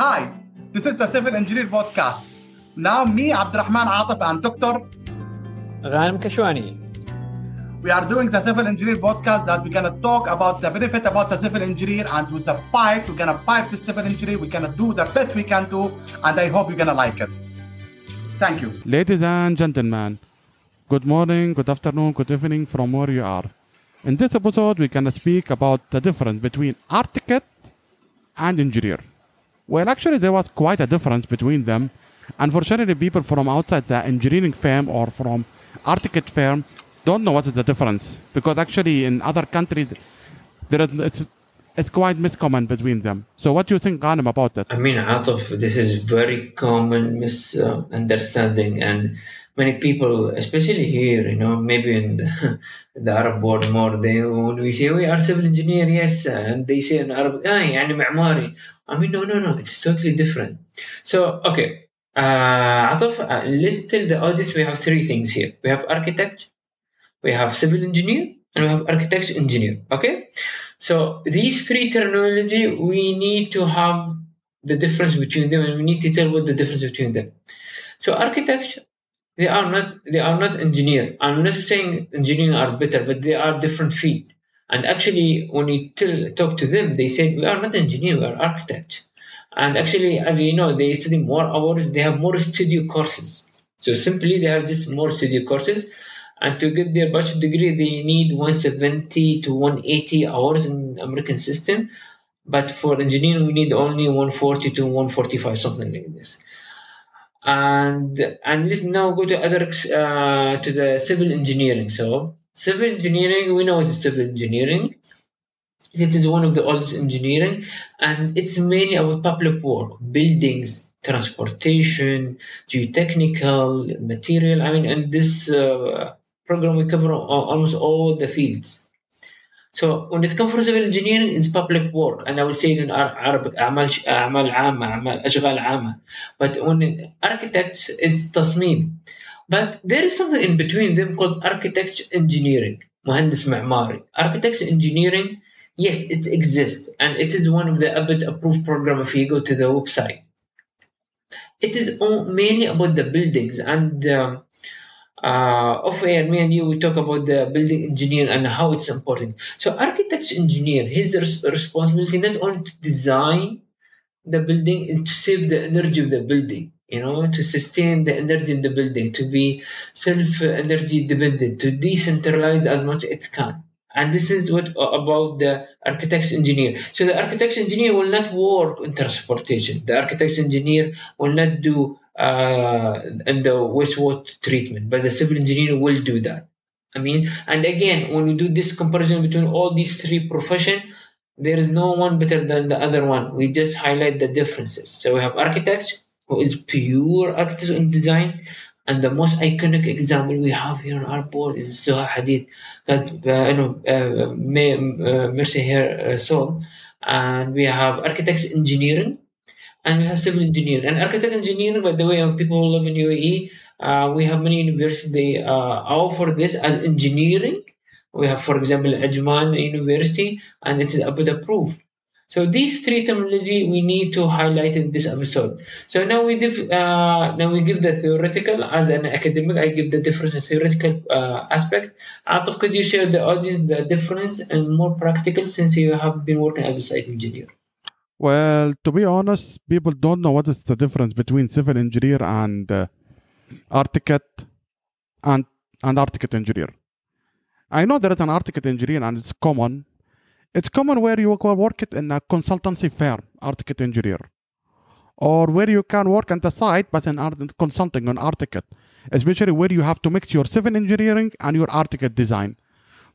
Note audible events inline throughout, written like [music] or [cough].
Hi, this is the Civil Engineer Podcast. Now, me, Abdurrahman Atif, and Dr. Ghanem Kashwani. We are doing the Civil Engineer Podcast that we're gonna talk about the benefit about the civil engineer and with the pipe, we're gonna pipe the civil engineer, we're gonna do the best we can do, and I hope you're gonna like it. Thank you. Ladies and gentlemen, good morning, good afternoon, good evening from where you are. In this episode, we're going to speak about the difference between architect and engineer. Well, actually, there was quite a difference between them. Unfortunately, people from outside the engineering firm or from architect firm don't know what is the difference because actually in other countries, there is, it's, it's quite miscommon between them. So, what do you think, Ghanem, about that? I mean, Atif, this is very common misunderstanding, and many people, especially here, you know, maybe in the, the Arab [laughs] world more, they when we say we are civil engineer, yes, and they say in Arabic, ah, يعني معماري. I mean, no, no, no, it's totally different. So, okay, uh, Atif, uh, let's tell the audience we have three things here. We have architect, we have civil engineer, and we have architect engineer. Okay, so these three terminology we need to have the difference between them, and we need to tell what the difference between them. So architecture they are not they are not engineer. I'm not saying engineering are better, but they are different field. And actually, when you talk to them, they said, we are not engineer, we are architect. And actually, as you know, they study more hours. They have more studio courses. So simply, they have just more studio courses. And to get their bachelor degree, they need 170 to 180 hours in American system. But for engineering, we need only 140 to 145, something like this and and let's now go to other uh, to the civil engineering so civil engineering we know what is civil engineering it is one of the oldest engineering and it's mainly about public work buildings transportation geotechnical material i mean in this uh, program we cover almost all the fields so when it comes for civil engineering, it's public work, and I will say it in Arabic, أعمال أعمال عامة, أعمال أشغال عامة. But when architects is تصميم. But there is something in between them called architecture engineering, مهندس معماري. Architecture engineering, yes, it exists and it is one of the ABET approved programs. if you go to the website. It is mainly about the buildings and of uh, off air, me and you, we talk about the building engineer and how it's important. So architecture engineer, his res- responsibility not only to design the building, is to save the energy of the building you know, to sustain the energy in the building, to be self energy dependent, to decentralize as much as it can. And this is what about the architect engineer. So the architect engineer will not work in transportation. The architect engineer will not do uh, in the wastewater treatment, but the civil engineer will do that. I mean, and again, when we do this comparison between all these three professions, there is no one better than the other one. We just highlight the differences. So we have architect, who is pure architecture and design, and the most iconic example we have here on our board is Zaha Hadid. God, uh, you know, uh, may, uh, mercy her soul. And we have architects engineering, and we have civil engineering. And architect engineering, by the way, people who live in UAE, uh, we have many universities they uh, offer this as engineering. We have, for example, Ajman University, and it is ABET approved. So these three terminology we need to highlight in this episode. So now we give uh, now we give the theoretical as an academic. I give the difference in theoretical uh, aspect. Atif, could you share the audience the difference and more practical since you have been working as a site engineer? Well, to be honest, people don't know what is the difference between civil engineer and uh, architect and and architect engineer. I know there is an architect engineer and it's common it's common where you work it in a consultancy firm, architect engineer, or where you can work on the site but in consulting on architect, especially where you have to mix your civil engineering and your architect design.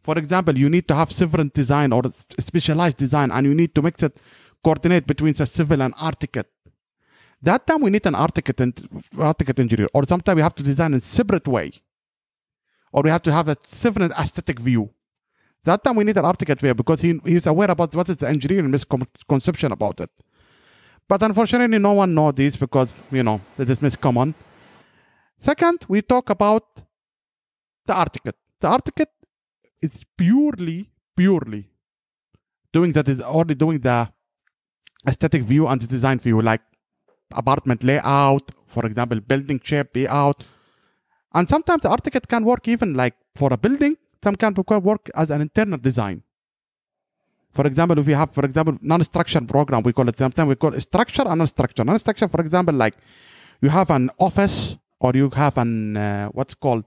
For example, you need to have civil design or specialized design, and you need to mix it, coordinate between the civil and architect. That time we need an architect and architect engineer, or sometimes we have to design in separate way, or we have to have a civil aesthetic view that time we need an architect there because he, he's aware about what is the engineering misconception about it. But unfortunately, no one knows this because, you know, it is miscommon. Second, we talk about the architect. The architect is purely, purely doing that is only doing the aesthetic view and the design view, like apartment layout, for example, building shape layout. And sometimes the architect can work even like for a building, some can work as an internal design. For example, if we have, for example, non-structure program, we call it sometimes we call it structure and non-structure. Non-structure, for example, like you have an office or you have an uh, what's called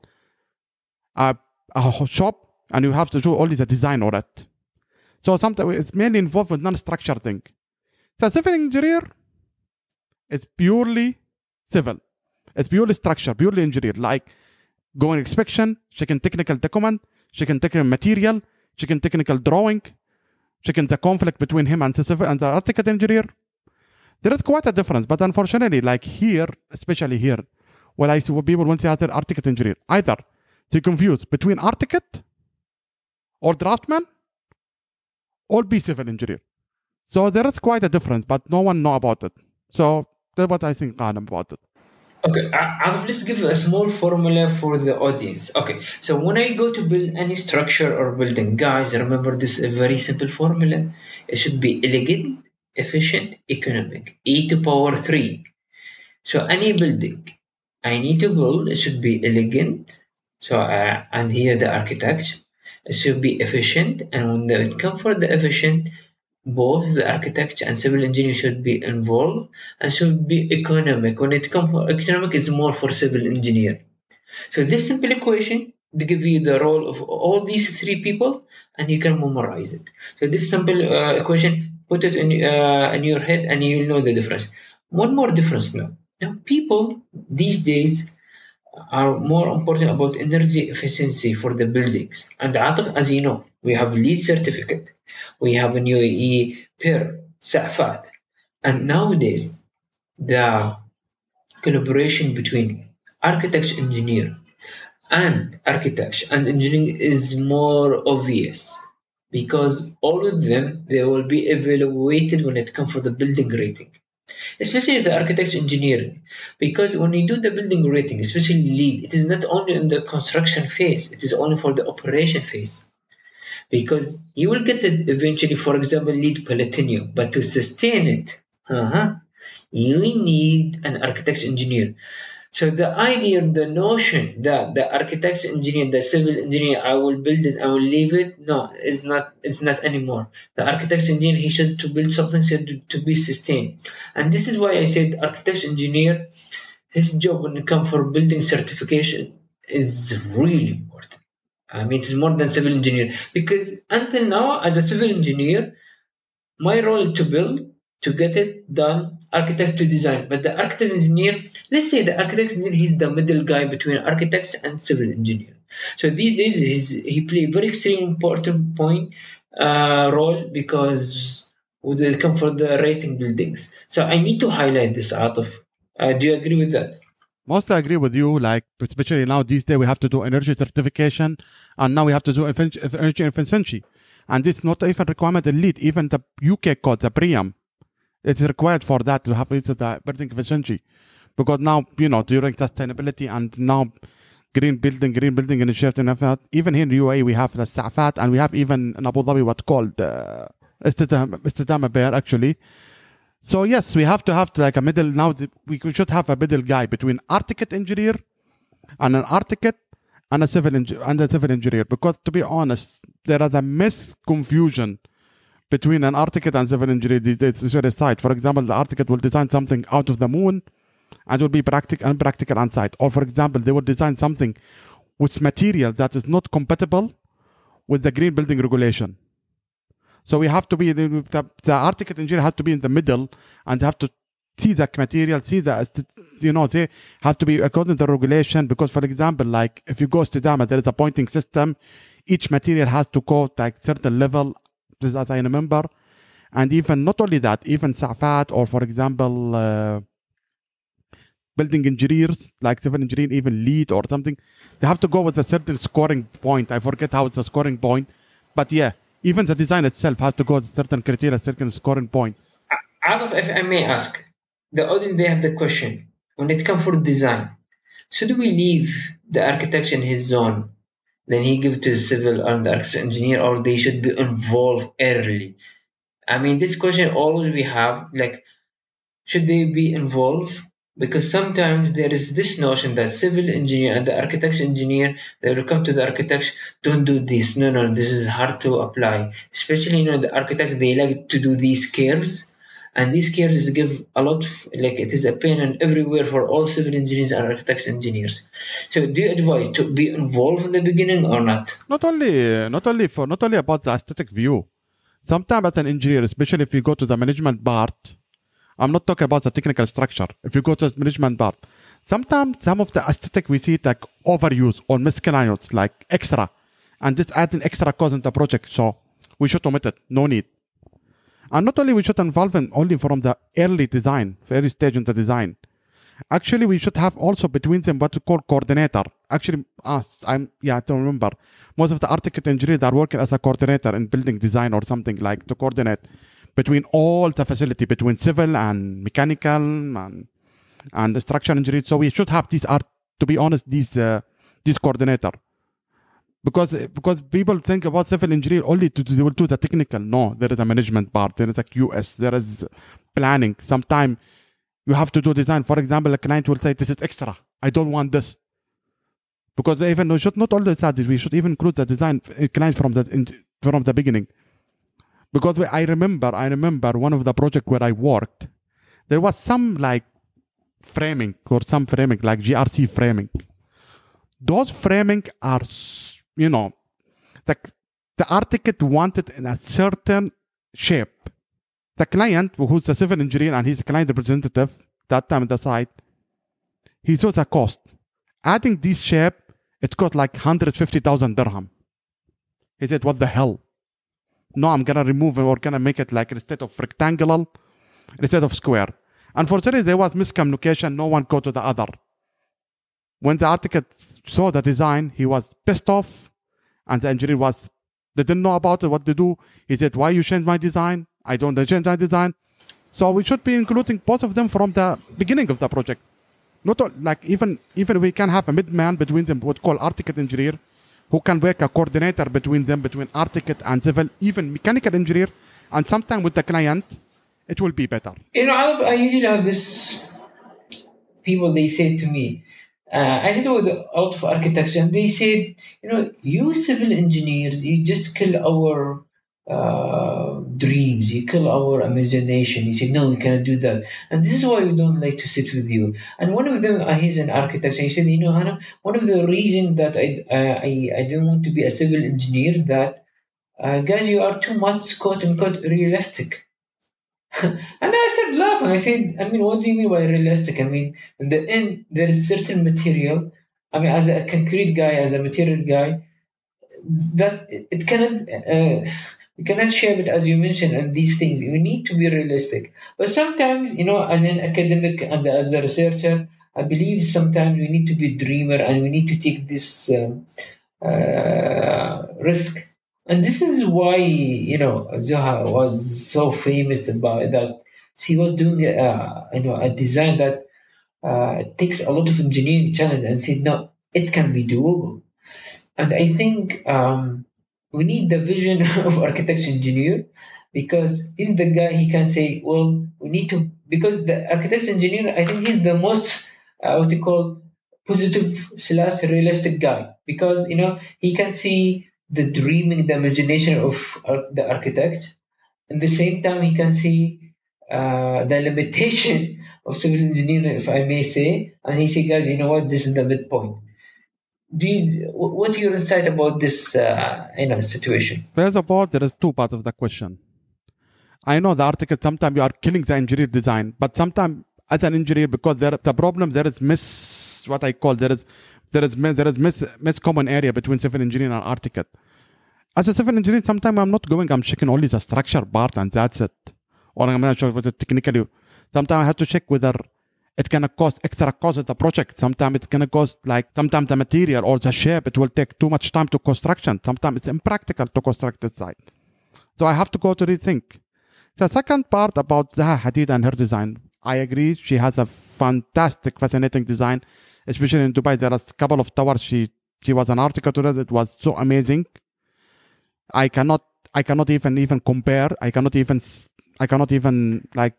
a, a shop, and you have to do all the design on it. So sometimes it's mainly involved with non-structure thing. So civil engineer is purely civil. It's purely structure, purely engineer. Like going inspection, checking technical document, checking technical material, checking technical drawing, checking the conflict between him and the civil and the architect engineer. There is quite a difference, but unfortunately, like here, especially here, what I see what people want to say architect engineer, either they confuse between architect or draftsman or be civil engineer. So there is quite a difference, but no one know about it. So that's what I think Ghanem about it. Okay, Azaf, let's give a small formula for the audience. Okay, so when I go to build any structure or building, guys, remember this a very simple formula. It should be elegant, efficient, economic. E to power 3. So any building I need to build, it should be elegant. So, uh, and here the architect, it should be efficient. And when they come for the efficient, both the architect and civil engineer should be involved and should be economic. When it comes for economic, it's more for civil engineer. So this simple equation to give you the role of all these three people and you can memorize it. So this simple uh, equation, put it in, uh, in your head and you'll know the difference. One more difference now. Now people these days are more important about energy efficiency for the buildings. And as you know, we have LEED certificate, we have a UAE PER, SAFAT, and nowadays the collaboration between architects, engineer, and architecture and engineering is more obvious because all of them they will be evaluated when it comes for the building rating especially the architecture engineering. Because when you do the building rating especially LEED it is not only in the construction phase it is only for the operation phase. Because you will get it eventually for example LEED platinum but to sustain it uh-huh, you need an architecture engineer so the idea, the notion that the architect engineer, the civil engineer, I will build it, I will leave it. No, it's not. It's not anymore. The architect engineer, he should to build something to, to be sustained, and this is why I said architect engineer, his job when it comes for building certification is really important. I mean, it's more than civil engineer because until now, as a civil engineer, my role is to build, to get it done, architects to design. But the architect engineer let's say the architect engineer he's the middle guy between architects and civil engineer. So these days he's, he play very extremely important point uh, role because they come for the rating buildings. So i need to highlight this out of uh, do you agree with that? Mostly agree with you like especially now these days we have to do energy certification and now we have to do energy efficiency. And it's not even requirement LEED even the uk code the BREEAM it's required for that to have into the building efficiency because now you know during sustainability and now green building green building initiative and that even here in UAE we have the SAFAT and we have even in Abu Dhabi what's called uh, Estidama Pearl actually. So yes we have to have like a middle now we should have a middle guy between architect engineer and an architect and a civil and a civil engineer because to be honest there is a misconfusion between an architect and civil engineer is very site. For example, the architect will design something out of the moon and it will be practical and practical on site. Or for example, they will design something with material that is not compatible with the green building regulation. So we have to be the, the architect engineer has to be in the middle and have to see the material, see the you know they have to be according to the regulation because for example, like if you go to Dama, there is a pointing system. Each material has to go like certain level as I remember. And even not only that, even SAFAT or for example, uh, building engineers like civil engineer, even LEED or something, they have to go with a certain scoring point. I forget how it's a scoring point, but yeah, even the design itself has to go with certain criteria, certain scoring point. Out of, if I may ask, the audience they have the question when it comes for design. Should we leave the architect in his zone then he give to the civil or the architect engineer or they should be involved early i mean this question always we have like should they be involved? Because sometimes there is this notion that civil engineer and the architecture engineer, they will come to the architect don't do this. No, no, this is hard to apply. Especially, you know, the architects, they like to do these curves. And these curves give a lot, of, like it is a pain and everywhere for all civil engineers and architects engineers. So, do you advise to be involved in the beginning or not? Not only, not only for, not only about the aesthetic view. Sometimes as an engineer, especially if you go to the management part, I'm not talking about the technical structure. If you go to the management part, sometimes some of the aesthetic we see it like overuse or miscellaneous, like extra, and this adding extra cost in the project. So we should omit it. No need. And not only we should involve in only from the early design, early stage in the design. Actually, we should have also between them what we call coordinator. Actually, uh, I'm yeah, I don't remember. Most of the architect engineers are working as a coordinator in building design or something like to coordinate between all the facility, between civil and mechanical and and the structural engineering. So we should have these art. To be honest, these uh, these coordinator because because people think about civil engineer only to they will do the technical. No, there is a management part. There is a QS. There is planning. Sometimes you have to do design. For example, a client will say, "This is extra. I don't want this." Because even we should not only this, we should even include the design uh, client from the from the beginning. Because I remember, I remember one of the project where I worked, there was some like framing or some framing like GRC framing. Those framing are you know, the, the architect wanted in a certain shape. The client, who's the civil engineer and he's a client representative, that time at the site, he saw the cost. Adding this shape, it cost like 150,000 dirham. He said, what the hell? No, I'm gonna remove it or gonna make it like instead of rectangular, instead of square. Unfortunately, there was miscommunication. No one go to the other. When the architect saw the design, he was pissed off and the engineer was they didn't know about it, what to do. He said, Why you change my design? I don't change my design. So we should be including both of them from the beginning of the project. Not all, like even even we can have a midman between them, what call architect engineer, who can work a coordinator between them, between architect and civil, even mechanical engineer, and sometimes with the client, it will be better. You know, I usually have this people they say to me, uh, I did with a lot of architecture, and they said, you know, you civil engineers, you just kill our uh, dreams, you kill our imagination. He said, no, we cannot do that. And this is why we don't like to sit with you. And one of them, uh, he's an architect, and he said, you know, Hannah, one of the reasons that I, uh, I, I don't want to be a civil engineer that, uh, guys, you are too much quote unquote realistic. [laughs] and I said, laughing, I said, I mean, what do you mean by realistic? I mean, in the end, there is certain material. I mean, as a concrete guy, as a material guy, that it cannot, uh, you cannot shape it as you mentioned, and these things. You need to be realistic. But sometimes, you know, as an academic and as a researcher, I believe sometimes we need to be dreamer and we need to take this um, uh, risk and this is why, you know, Zaha was so famous about that. She was doing, you know, a design that uh, takes a lot of engineering challenge and said, no, it can be doable. And I think um, we need the vision [laughs] of architecture engineer because he's the guy he can say, well, we need to, because the architecture engineer, I think he's the most, uh, what you call, positive slash realistic guy because, you know, he can see the dreaming, the imagination of uh, the architect. At the same time, he can see uh, the limitation of civil engineering, if I may say, and he say, guys, you know what, this is the midpoint. Do you, what your insight about this, uh, you know, situation? First of all, there is two parts of the question. I know the article. Sometimes you are killing the engineer design, but sometimes as an engineer, because there the problem there is miss what I call there is there is there is miss, miss common area between civil engineering and architect. As a civil engineer, sometimes I'm not going. I'm checking only the uh, structure part and that's it. Or I'm not sure whether technically. Sometimes I have to check whether it can cost extra cost of the project. Sometimes it's gonna cost like sometimes the material or the shape. It will take too much time to construction. Sometimes it's impractical to construct the site. So I have to go to rethink. The second part about Zaha Hadid and her design, I agree. She has a fantastic, fascinating design especially in Dubai. There are a couple of towers. She she was an article to that. It was so amazing. I cannot I cannot even even compare. I cannot even I cannot even like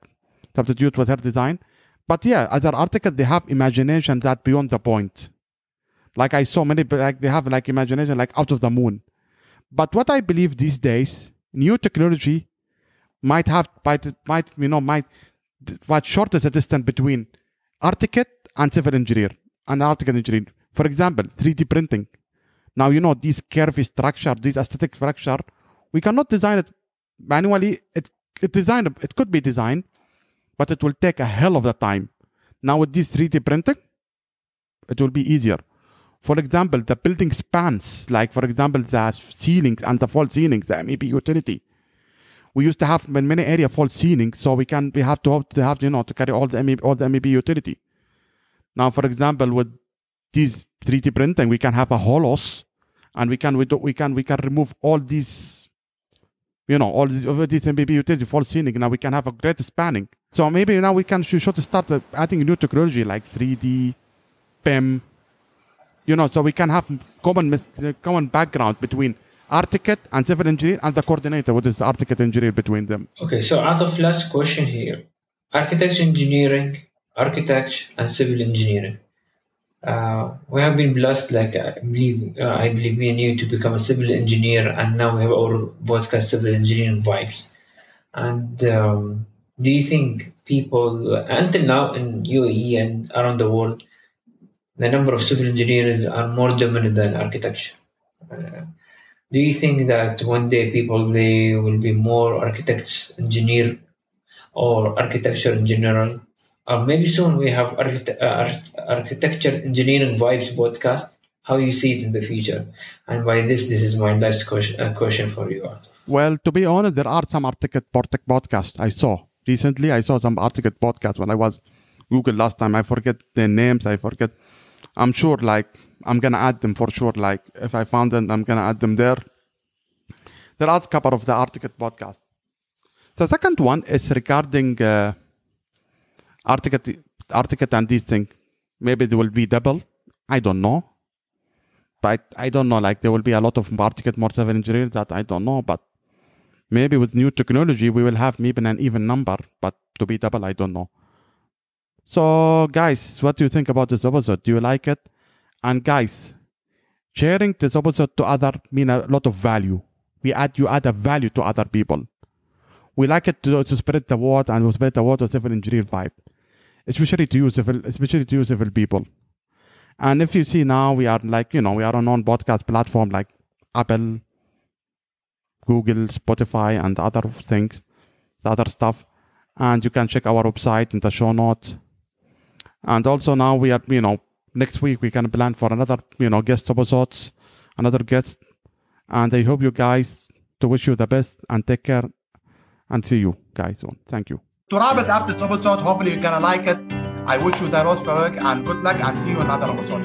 substitute with her design. But yeah, other articles they have imagination that beyond the point. Like I saw many, like they have like imagination like out of the moon. But what I believe these days, new technology might have might might you know might what shortens the distance between architect and civil engineer and architect engineer. For example, 3D printing. Now you know these curvy structure, these aesthetic structure, we cannot design it manually. It it it could be designed, but it will take a hell of a time. Now with this 3D printing, it will be easier. For example, the building spans, like for example, the ceilings and the false ceilings, the MEP utility. We used to have in many area false ceilings, so we can we have to have, to have you know to carry all the MEP, all the MEP utility. Now, for example, with this 3D printing, we can have a holos, and we can we, do, we can we can remove all these, you know, all these over these MEP utility false ceiling. Now we can have a great spanning. So maybe now we can should start uh, adding new technology like 3D, BIM, you know, so we can have common common background between architect and civil engineer and the coordinator, what is architect engineer between them. Okay, so out of last question here, architecture engineering, architecture and civil engineering. Uh, we have been blessed, like I believe, uh, I believe me and you, to become a civil engineer, and now we have our podcast civil engineering vibes. And um, do you think people, until now in UAE and around the world, the number of civil engineers are more dominant than architecture? Uh, do you think that one day people they will be more architects, engineer, or architecture in general? Or maybe soon we have uh, architecture engineering vibes podcast. How you see it in the future? And by this, this is my last question, uh, question for you. Well, to be honest, there are some architect podcasts I saw recently. I saw some architect podcasts when I was Google last time. I forget the names. I forget. I'm sure like I'm gonna add them for sure. Like if I found them, I'm gonna add them there. There are a couple of the architect podcast. The second one is regarding uh, architect, architect and these things. Maybe they will be double. I don't know. But I don't know. Like there will be a lot of architect more civil engineers that I don't know. But maybe with new technology we will have maybe an even number. But to be double, I don't know. So guys, what do you think about this episode? Do you like it? And guys, sharing this episode to other mean a lot of value. We add you add a value to other people. We like it to, to spread the word and we spread the word of civil engineer vibe, especially to civil, especially to you civil people. And if you see now, we are like you know we are on on podcast platform like Apple, Google, Spotify, and other things, the other stuff. And you can check our website in the show notes. And also now we are you know next week we can plan for another you know guest episodes another guest and i hope you guys to wish you the best and take care and see you guys soon thank you To wrap it up this episode, hopefully you're gonna like it. I wish you the most work and good luck and see you in another episode.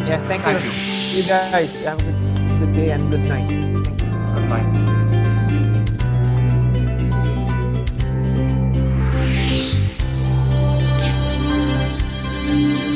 Yeah, thank, Thank you. you. You guys have a good, good day and good night. Thank you. Good night. Thank